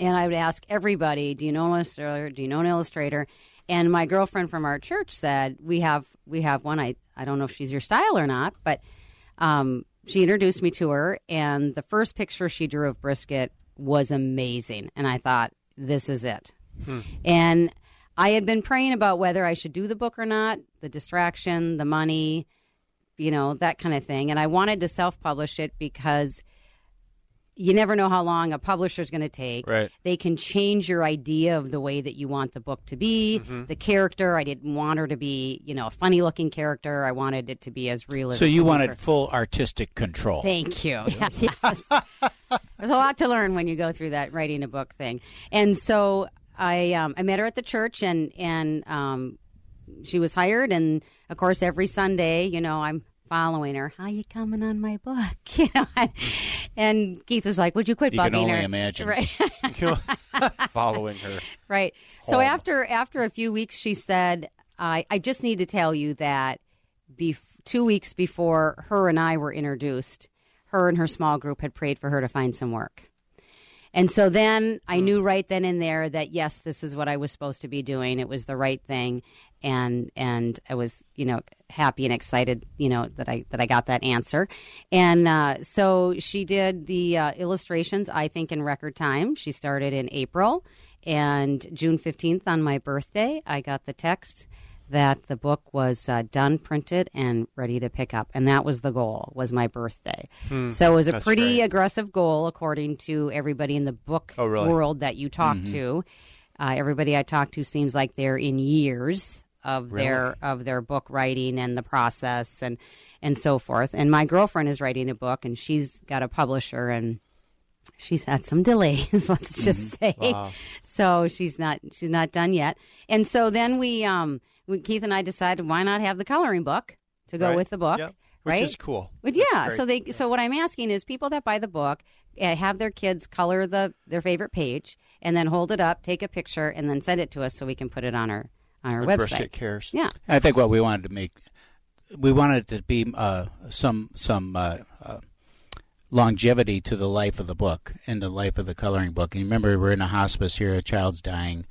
and I would ask everybody, "Do you know an illustrator? Do you know an illustrator?" And my girlfriend from our church said, "We have we have one. I I don't know if she's your style or not, but um, she introduced me to her, and the first picture she drew of brisket was amazing, and I thought, this is it. Hmm. And I had been praying about whether I should do the book or not, the distraction, the money, you know, that kind of thing. And I wanted to self publish it because you never know how long a publisher's going to take. Right. They can change your idea of the way that you want the book to be. Mhm. The character, I didn't want her to be, you know, a funny looking character. I wanted it to be as real as So you wanted for- full artistic control. Thank you. yes. There's a lot to learn when you go through that writing a book thing. And so I um, I met her at the church and and um, she was hired and of course every Sunday, you know, I'm following her. How you coming on my book? You know, and, and Keith was like, "Would you quit You can only her?" imagine. Right. Following her. Right. So after after a few weeks, she said, "I I just need to tell you that bef- two weeks before her and I were introduced, her and her small group had prayed for her to find some work." And so then I knew right then and there that yes, this is what I was supposed to be doing. It was the right thing, and and I was you know happy and excited you know that I that I got that answer. And uh, so she did the uh, illustrations. I think in record time. She started in April, and June fifteenth on my birthday, I got the text that the book was uh, done, printed, and ready to pick up. And that was the goal. Was my birthday. Hmm, so it was a that's pretty great. aggressive goal according to everybody in the book Oh, really? world that you talk Mhm. to. Uh, everybody I talk to seems like they're in years of their of their book writing and the process and and so forth. And my girlfriend is writing a book, and she's got a publisher and. She's had some delays, let's just say. Wow. So she's not she's not done yet. And so then we um we, Keith and I decided why not have the coloring book to go Right. with the book, Yep. Which right? is cool. But yeah, so they so what I'm asking is people that buy the book uh, have their kids color the their favorite page and then hold it up, take a picture, and then send it to us so we can put it on our on our On website. Brisket Cares. Yeah. I think what we wanted to make, we wanted it to be uh, some some uh, uh, longevity to the life of the book and the life of the coloring book. And remember, we're in a hospice here; a child's dying,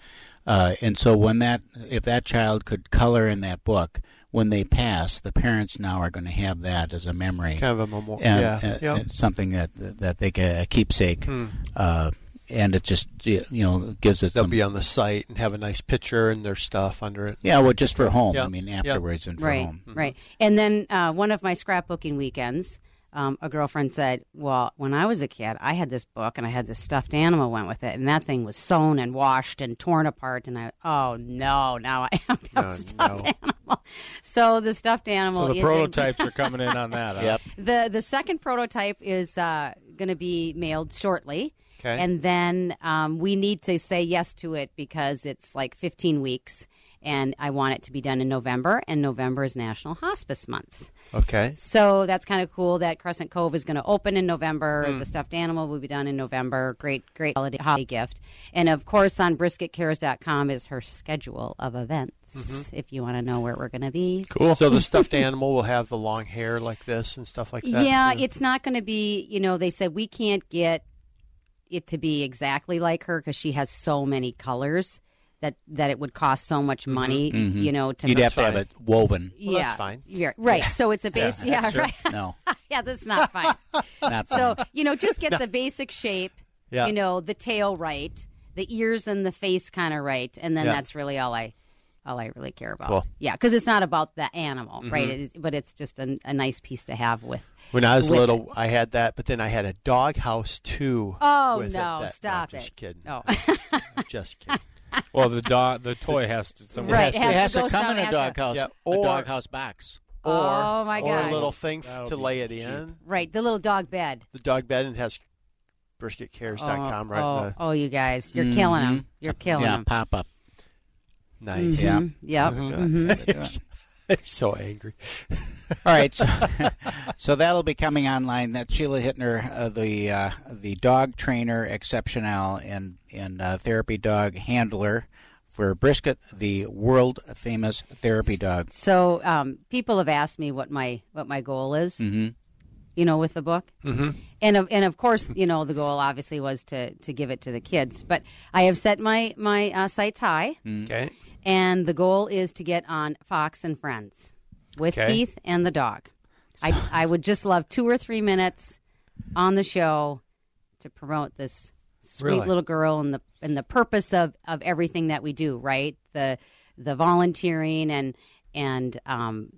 uh, and so when that if that child could color in that book. When they pass, the parents now are going to have that as a memory, It's kind of a memorial. and, yeah. uh, Yep. something that that they can a keepsake, Hmm. uh, and it just you know gives it They'll some be on the site and have a nice picture and their stuff under it. Yeah, well, just for home. Yep. I mean, Yep. afterwards and for right, home. right. And then uh, one of my scrapbooking weekends, um, a girlfriend said, "Well, when I was a kid, I had this book and I had this stuffed animal went with it, and that thing was sewn and washed and torn apart." And I, oh no, now I have to have Oh, a stuffed animal. So the stuffed animal. So the prototypes are coming in on that. Huh? Yep. The the second prototype is uh, going to be mailed shortly. Okay. And then um, we need to say yes to it because it's like 15 weeks, and I want it to be done in November, and November is National Hospice Month. Okay. So that's kind of cool that Crescent Cove is going to open in November. Hmm. The stuffed animal will be done in November. Great, great holiday, holiday gift. And of course, on brisketcares.com is her schedule of events Mhm. if you want to know where we're going to be. Cool. So the stuffed animal will have the long hair like this and stuff like that. Yeah, it's not going to be, you know, they said we can't get it to be exactly like her because she has so many colors that that it would cost so much money, Mhm. you know, to make it. You'd have to have it woven. yeah, fine. Yeah, right. So it's a base. Yeah, Yeah, right. No. yeah, that's not fine. Not so fine. you know, just get the basic shape. Yeah. You know, the tail right, the ears and the face kind of right, and then Yeah. that's really all I. All I really care about, Cool. yeah, because it's not about the animal, right? Mhm. It is, but it's just a, a nice piece to have with. When I was with little, I had that, but then I had a dog house too. Oh with it no! that- stop no, just it! Kidding. No. just kidding. Well, the dog, the toy has to. Some Right, It has, to, go come in a has to- doghouse. Yeah, a or- doghouse box. Or, Oh, my or a little thing f- to lay it cheap. in. Right, the little dog bed. The dog bed and it has brisketcares.com right oh, in the oh, you guys, you're killing Mhm. them. You're killing yeah, them. pop up. nice. Yeah. Mhm. Yep. Mhm. You're so angry. All right, so, so that'll be coming online. That's Sheila Hittner, uh, the uh, the dog trainer exceptional and and uh, therapy dog handler for Brisket, the world famous therapy dog. So, um, people have asked me what my what my goal is. Mm-hmm. You know, with the book, Mm-hmm. and of, and of course, you know, the goal obviously was to to give it to the kids. But I have set my my uh, sights high, Okay. And the goal is to get on Fox and Friends with Okay. Keith and the dog. I I would just love two or three minutes on the show to promote this sweet Really? little girl and the and the purpose of of everything that we do. Right, the the volunteering and and um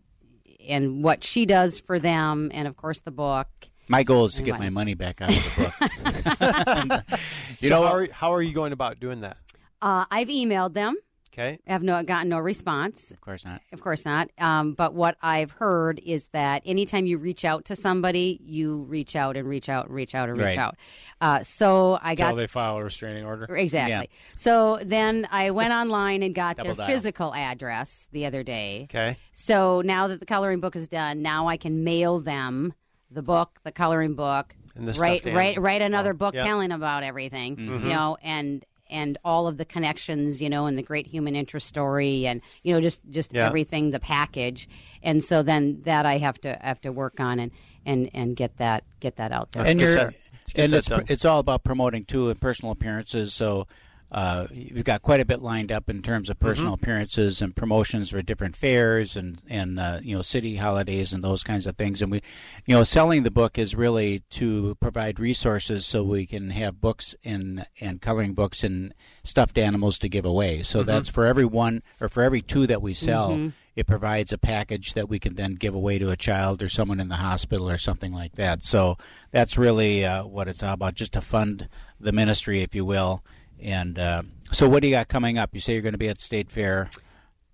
and what she does for them, and of course the book. My goal is to get what- my money back out of the book. You know, how are, how are you going about doing that? Uh, I've emailed them. Okay. I have no gotten no response. Of course not. Of course not. Um, but what I've heard is that anytime you reach out to somebody, you reach out and reach out and reach out and reach Right. out. Uh, so I Until got they file a restraining order. exactly. So then I went online and got their dial. physical address the other day. Okay. So now that the coloring book is done, now I can mail them the book, the coloring book, And the write write write another Oh, book yeah. telling about everything, Mhm. you know, and and all of the connections, you know, and the great human interest story, and you know, just just Yeah. everything, the package, and so then that I have to have to work on and and and get that get that out there. and get you're that- and it's it's all about promoting too and personal appearances. So uh, you've got quite a bit lined up in terms of personal Mm-hmm. appearances and promotions for different fairs and and uh, you know city holidays and those kinds of things. And we, you know, selling the book is really to provide resources so we can have books and and coloring books and stuffed animals to give away. So Mm-hmm. that's for every one or for every two that we sell Mhm. it provides a package that we can then give away to a child or someone in the hospital or something like that. So that's really uh, what it's all about, just to fund the ministry, if you will. And uh, so, what do you got coming up? You say you're going to be at State Fair.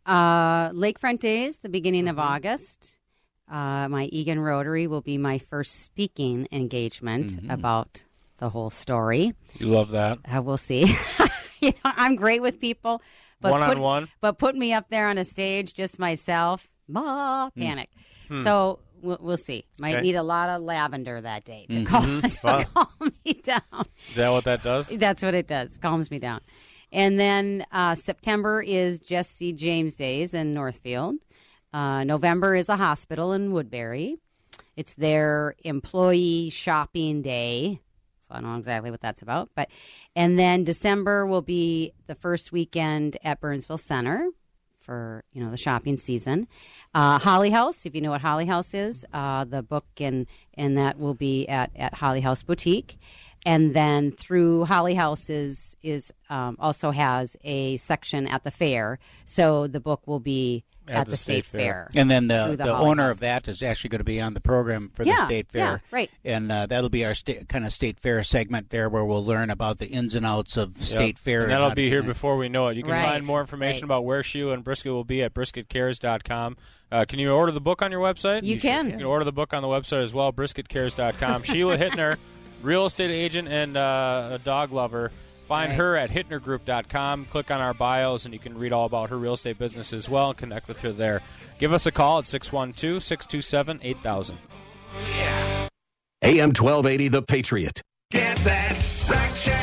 Uh, Lakefront Days, the beginning Mm-hmm. of August. Uh, my Eagan Rotary will be my first speaking engagement Mm-hmm. about the whole story. You love that. Uh, we'll see. you know, I'm great with people, but One on put, one? But put me up there on a stage, just myself, ma, panic. Hmm. So we'll, we'll see. Might Okay. need a lot of lavender that day to, Mhm. calm, to Wow. calm me down. Is that what that does? That's what it does. Calms me down. And then uh, September is Jesse James Days in Northfield. Uh, November is a hospital in Woodbury. It's their employee shopping day. So I don't know exactly what that's about. But and then December will be the first weekend at Burnsville Center for you know the shopping season. Uh, Holly House, if you know what Holly House is, uh, the book and and that will be at at Holly House Boutique, and then through Holly House is is um, also has a section at the fair, so the book will be at, the, state, fair. And then through the, the, owner House. of that is actually going to be on the program for the Yeah, State yeah, Fair. right. And uh, that'll be our sta- kind of State Fair segment there where we'll learn about the ins and outs of State Yep. Fair. And that'll how be here before we know it. You can Right, find more information right. about where Sheila and Brisket will be at brisketcares.com. Uh, can you order the book on your website? You can. You can order the book on the website as well, brisketcares.com. Sheila Hittner, real estate agent and uh, a dog lover. Find Right. her at hittnergroup.com. Click on our bios, and you can read all about her real estate business as well and connect with her there. Give us a call at 612 627 8000. AM 1280, The Patriot. Get that Rack Shack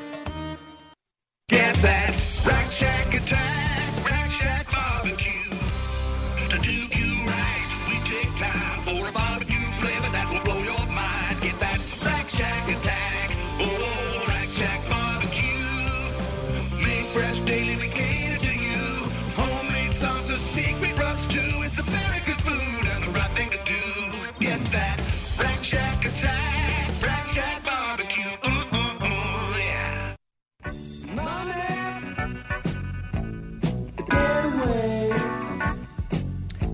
Get that. Rack Shack attack,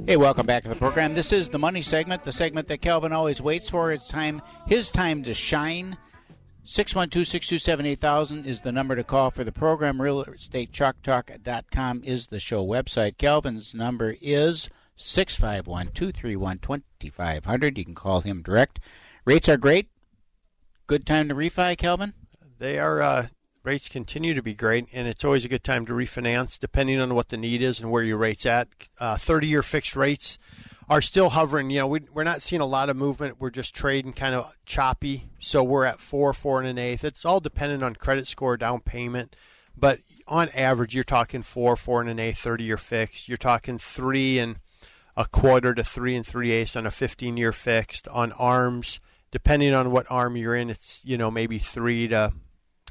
Hey, welcome back to the program. This is the money segment, the segment that Calvin always waits for. It's time, his time to shine. 612-627-8000 is the number to call for the program. RealEstateChalkTalk.com is the show website. Calvin's number is 651-231-2500. You can call him direct. Rates are great. Good time to refi, Calvin? They are uh, rates continue to be great, and it's always a good time to refinance, depending on what the need is and where your rates at. Uh, Thirty-year fixed rates are still hovering. You know, we, we're not seeing a lot of movement. We're just trading kind of choppy. So we're at four, four and an eighth. It's all dependent on credit score, down payment, but on average, you're talking four, four and an eighth, thirty-year fixed. You're talking three and a quarter to three and three eighths on a fifteen-year fixed. On arms, depending on what arm you're in, it's you know maybe three to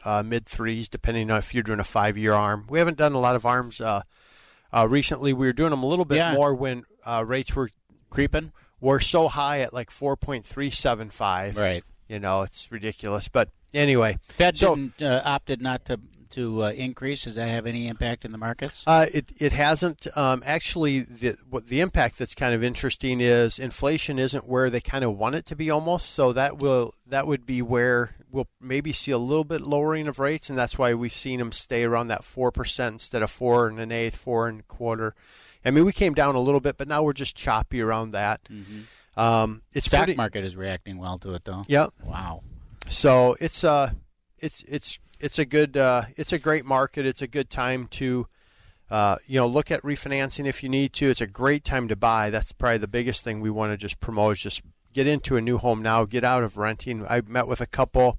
uh, mid threes, depending on if you're doing a five year arm. We haven't done a lot of arms uh, uh, recently. We were doing them a little bit Yeah. more when uh, rates were creeping. Were so high at like four point three seven five. Right. You know, it's ridiculous. But anyway, Fed so didn't uh, opted not to to uh, increase. Does that have any impact in the markets? Uh, it it hasn't. Um, actually, the what the impact that's kind of interesting is inflation isn't where they kind of want it to be almost. So that will that would be where we'll maybe see a little bit lowering of rates, and that's why we've seen them stay around that four percent instead of four and an eighth, four and a quarter. I mean, we came down a little bit, but now we're just choppy around that. Um, it's Stock pretty- market is reacting well to it, though. Yep. Wow. So it's uh it's it's it's a good uh, it's a great market. It's a good time to Uh, you know, look at refinancing if you need to. It's a great time to buy. That's probably the biggest thing we want to just promote. Is just get into a new home now. Get out of renting. I met with a couple.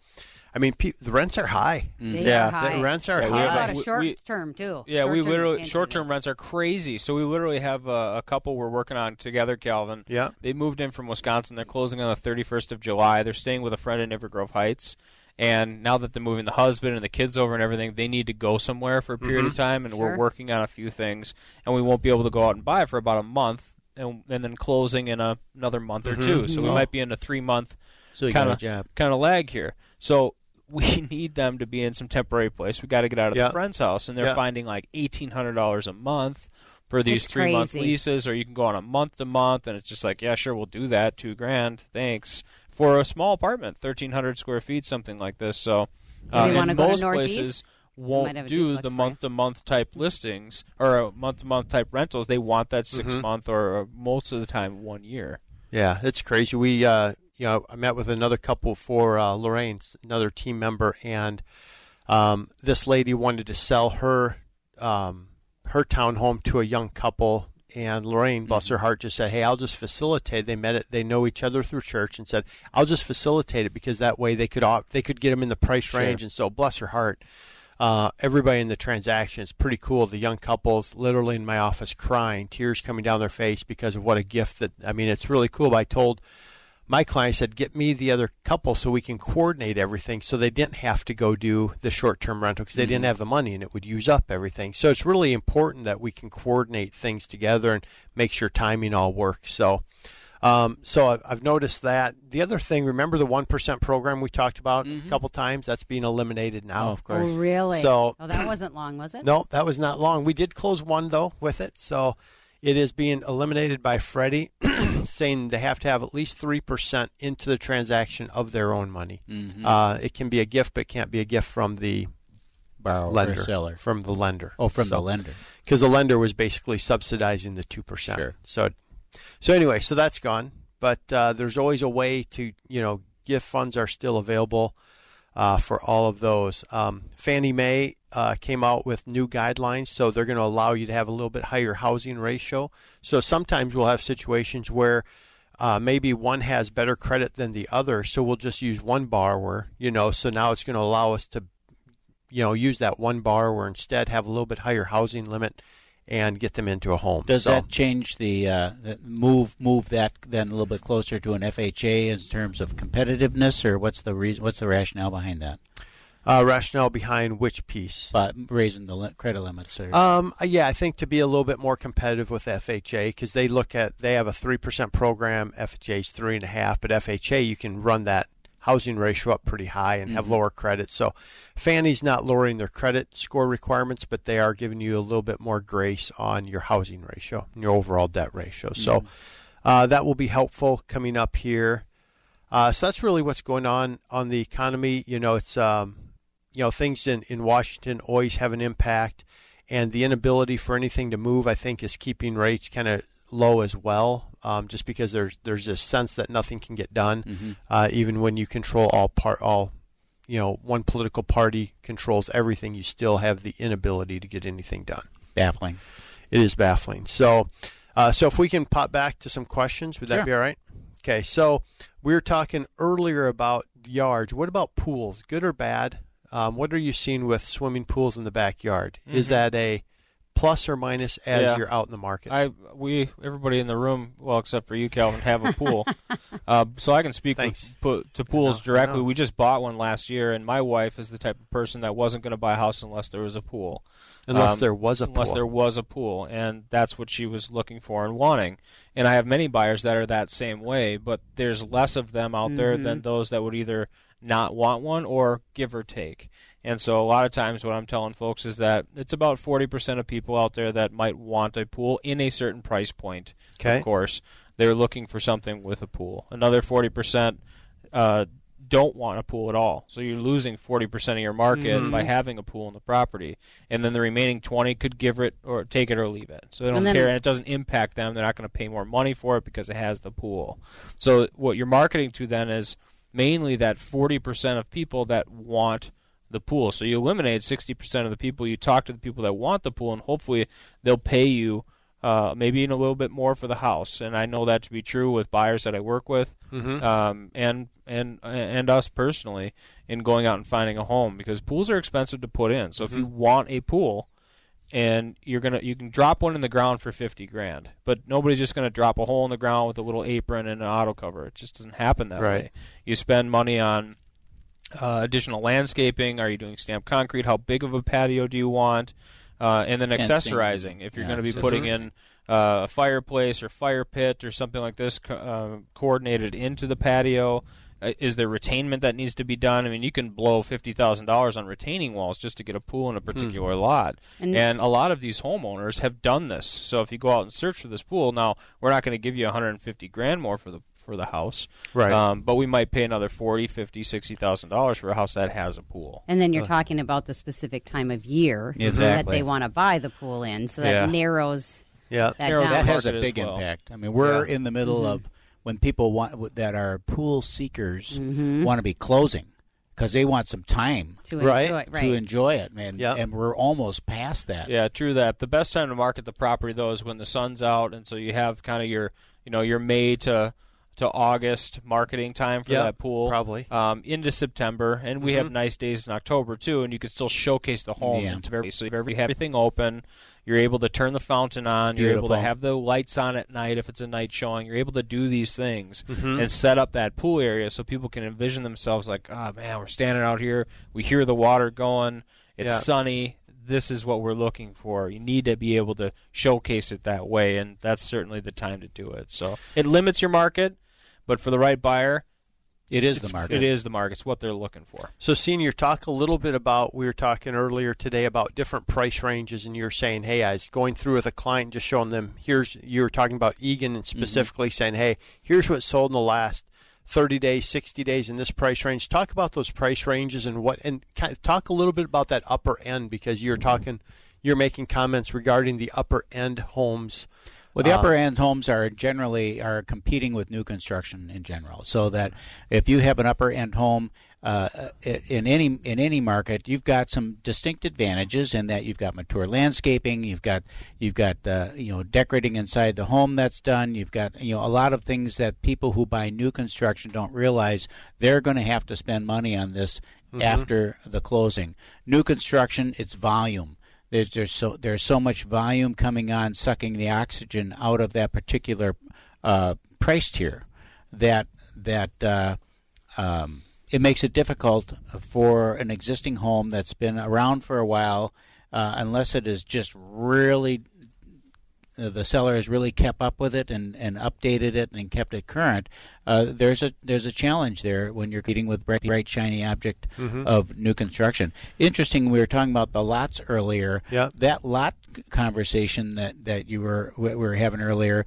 I mean, pe- the rents are high. They Yeah. are high. The rents are Yeah, we have high. about a we- short we- term too? Yeah, we Short-term, literally short term rents are crazy. So we literally have a, a couple we're working on together, Calvin. Yeah. They moved in from Wisconsin. They're closing on the 31st of July. They're staying with a friend in Inver Grove Heights. And now that they're moving the husband and the kids over and everything, they need to go somewhere for a period of Mhm. time. And we're working on a few things. And we won't be able to go out and buy for about a month. And, and then closing in a, another month or Mhm. two. So we Oh. might be in a three month So kind of kind of lag here. So we need them to be in some temporary place. We got to get out of Yeah. the friend's house, and they're Yeah. finding like eighteen hundred dollars a month for these three month leases, or you can go on a month to month, and it's just like, yeah, sure, we'll do that, two grand, thanks for a small apartment, thirteen hundred square feet, something like this. So, Do uh, you wanna go to most places won't do the month to month type listings or month to month type rentals. They want that 6 Mhm. month or, or most of the time one year. Yeah, it's crazy. We, uh, you know, I met with another couple for uh, Lorraine, another team member, and um, this lady wanted to sell her um, her townhome to a young couple. And Lorraine, bless her heart, just said, "Hey, I'll just facilitate." They met it. They know each other through church, and said, "I'll just facilitate it because that way they could they could get them in the price Sure. range." And so, bless her heart, uh, everybody in the transaction is pretty cool. The young couples literally in my office crying, tears coming down their face because of what a gift that I mean, it's really cool. But I told my client, said, get me the other couple so we can coordinate everything so they didn't have to go do the short term rental because they didn't Mhm. have the money and it would use up everything. So it's really important that we can coordinate things together and make sure timing all works. So um, so I've, I've noticed that. The other thing, remember the one percent program we talked about a couple times? That's being eliminated now. Oh, of course. Oh, really? So oh, that wasn't long, was it? no, that was not long. We did close one though with it, so it is being eliminated by Freddie, saying they have to have at least three percent into the transaction of their own money. Mhm. Uh, it can be a gift, but it can't be a gift from the Borrower or lender. seller. From the lender. Oh, from the lender. Because the lender was basically subsidizing the two percent. Sure. So, so anyway, so that's gone. But uh, there's always a way to, you know, gift funds are still available uh, for all of those. Um, Fannie Mae uh, came out with new guidelines, so they're going to allow you to have a little bit higher housing ratio. So sometimes we'll have situations where uh, maybe one has better credit than the other, so we'll just use one borrower. You know, so now it's going to allow us to, you know, use that one borrower instead, have a little bit higher housing limit, and get them into a home. Does So- that change the, uh, move move that then a little bit closer to an FHA in terms of competitiveness, or what's the reason? What's the rationale behind that? Uh, rationale behind which piece? But raising the li- credit limits. Or, Um, yeah, I think to be a little bit more competitive with FHA because they look at they have a three percent program. FHA's three and a half, but FHA you can run that housing ratio up pretty high and have Mhm. lower credit. So Fannie's not lowering their credit score requirements, but they are giving you a little bit more grace on your housing ratio and your overall debt ratio. So Mhm. uh, that will be helpful coming up here. Uh, so that's really what's going on on the economy. You know, it's um, you know things in, in Washington always have an impact, and the inability for anything to move, I think, is keeping rates kind of low as well. Um, just because there's there's this sense that nothing can get done, Mhm. uh, even when you control all part all. You know, one political party controls everything. You still have the inability to get anything done. Baffling. It is baffling. So, uh, so if we can pop back to some questions, would that Sure. be all right? Okay. So we were talking earlier about yards. What about pools? Good or bad? Um, what are you seeing with swimming pools in the backyard? Is Mhm. that a plus or minus as Yeah. you're out in the market? I we everybody in the room, well except for you, Calvin, have a pool, uh, so I can speak with, to pools directly. We just bought one last year, and my wife is the type of person that wasn't going to buy a house unless there was a pool. Unless there was a unless pool. there was a pool, and that's what she was looking for and wanting. And I have many buyers that are that same way, but there's less of them out there Mhm. than those that would either not want one or give or take. And so a lot of times what I'm telling folks is that it's about 40% of people out there that might want a pool in a certain price point. Okay. Of course, they're looking for something with a pool. Another 40% uh, don't want a pool at all. So you're losing 40% of your market Mhm. by having a pool in the property. And then the remaining 20 could give it or take it or leave it. So they don't And then- care and it doesn't impact them. They're not going to pay more money for it because it has the pool. So what you're marketing to then is mainly that 40% of people that want the pool. So you eliminate 60% of the people. You talk to the people that want the pool, and hopefully they'll pay you uh, maybe even a little bit more for the house. And I know that to be true with buyers that I work with, Mhm. um, and and and us personally in going out and finding a home because pools are expensive to put in. So if you Mhm. want a pool, and you're gonna you can drop one in the ground for 50 grand, but nobody's just gonna drop a hole in the ground with a little apron and an auto cover. It just doesn't happen that Right. way. You spend money on uh, additional landscaping? Are you doing stamped concrete? How big of a patio do you want? Uh, and then accessorizing. If you're Yeah, going to be putting in uh, a fireplace or fire pit or something like this co- uh, coordinated into the patio, is there retainment that needs to be done? I mean, you can blow fifty thousand dollars on retaining walls just to get a pool in a particular lot, And- and a lot of these homeowners have done this. So if you go out and search for this pool, now we're not going to give you 150 grand more for the for the house, Right. Um, but we might pay another 40, 50, 60,000 dollars for a house that has a pool. And then you're Uh, talking about the specific time of year that they want to buy the pool in, so that Yeah. narrows Yeah, that that has a big well. impact. I mean, we're Yeah. in the middle Mhm. of when people want that are pool seekers Mhm. want to be closing because they want some time To enjoy, right. to enjoy it, man. Yeah. And we're almost past that. Yeah, true that. The best time to market the property though is when the sun's out, and so you have kind of your, you know, your May to to August marketing time for Yeah, that pool, probably. um, into September, and we have Mhm. nice days in October too, and you can still showcase the home. Yeah. into every, so if you have everything open, you're able to turn the fountain on, you're able to have the lights on at night if it's a night showing. You're able to do these things Mhm. and set up that pool area so people can envision themselves like, oh man, we're standing out here, we hear the water going, it's Yeah. sunny. This is what we're looking for. You need to be able to showcase it that way, and that's certainly the time to do it. So it limits your market, but for the right buyer, It is the market. It is the market. It's what they're looking for. So, Senior, talk a little bit about. We were talking earlier today about different price ranges, and you're saying, "Hey, I was going through with a client, just showing them. Here's you were talking about Eagan, and mm-hmm. specifically saying, "Hey, here's what sold in the last 30 days, 60 days in this price range." Talk about those price ranges and what, and talk a little bit about that upper end because you're mm-hmm. talking, you're making comments regarding the upper end homes. Well, the Uh, upper end homes are generally are competing with new construction in general. So that if you have an upper end home uh, in any in any market, you've got some distinct advantages in that you've got mature landscaping, you've got you've got uh, you know decorating inside the home that's done, you've got you know a lot of things that people who buy new construction don't realize they're going to have to spend money on this Mhm. after the closing. New construction, it's volume. There's there's so there's so much volume coming on, sucking the oxygen out of that particular uh, price tier that that uh, um, it makes it difficult for an existing home that's been around for a while, uh, unless it is just really the seller has really kept up with it and, and updated it and kept it current. Uh, there's a there's a challenge there when you're competing with bright, bright shiny object Mhm. of new construction. Interesting. We were talking about the lots earlier. Yeah. That lot conversation that, that you were we were having earlier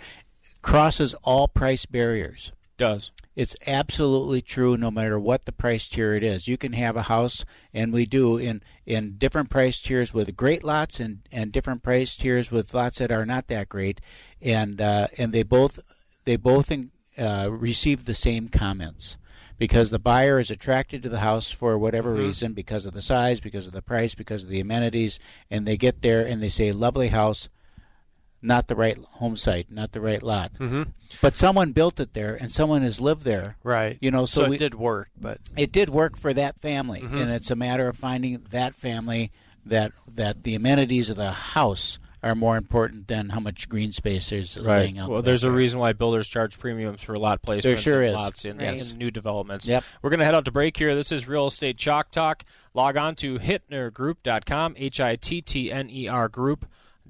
crosses all price barriers. Does It's absolutely true no matter what the price tier it is. You can have a house, and we do, in, in different price tiers with great lots and, and different price tiers with lots that are not that great. And, uh, and they both, they both uh, receive the same comments because the buyer is attracted to the house for whatever Mhm. reason because of the size, because of the price, because of the amenities. And they get there and they say, lovely house, not the right home site, not the right lot. Mhm. But someone built it there, and someone has lived there. Right. You know, so, So it we, did work, but it did work for that family, Mhm. and it's a matter of finding that family that that the amenities of the house are more important than how much green space there's laying out. Well, there. there's a reason why builders charge premiums for lot placement. There sure is. Lots in, Yes. in new developments. Yep. We're going to head out to break here. This is Real Estate Chalk Talk. Log on to hittnergroup.com, H I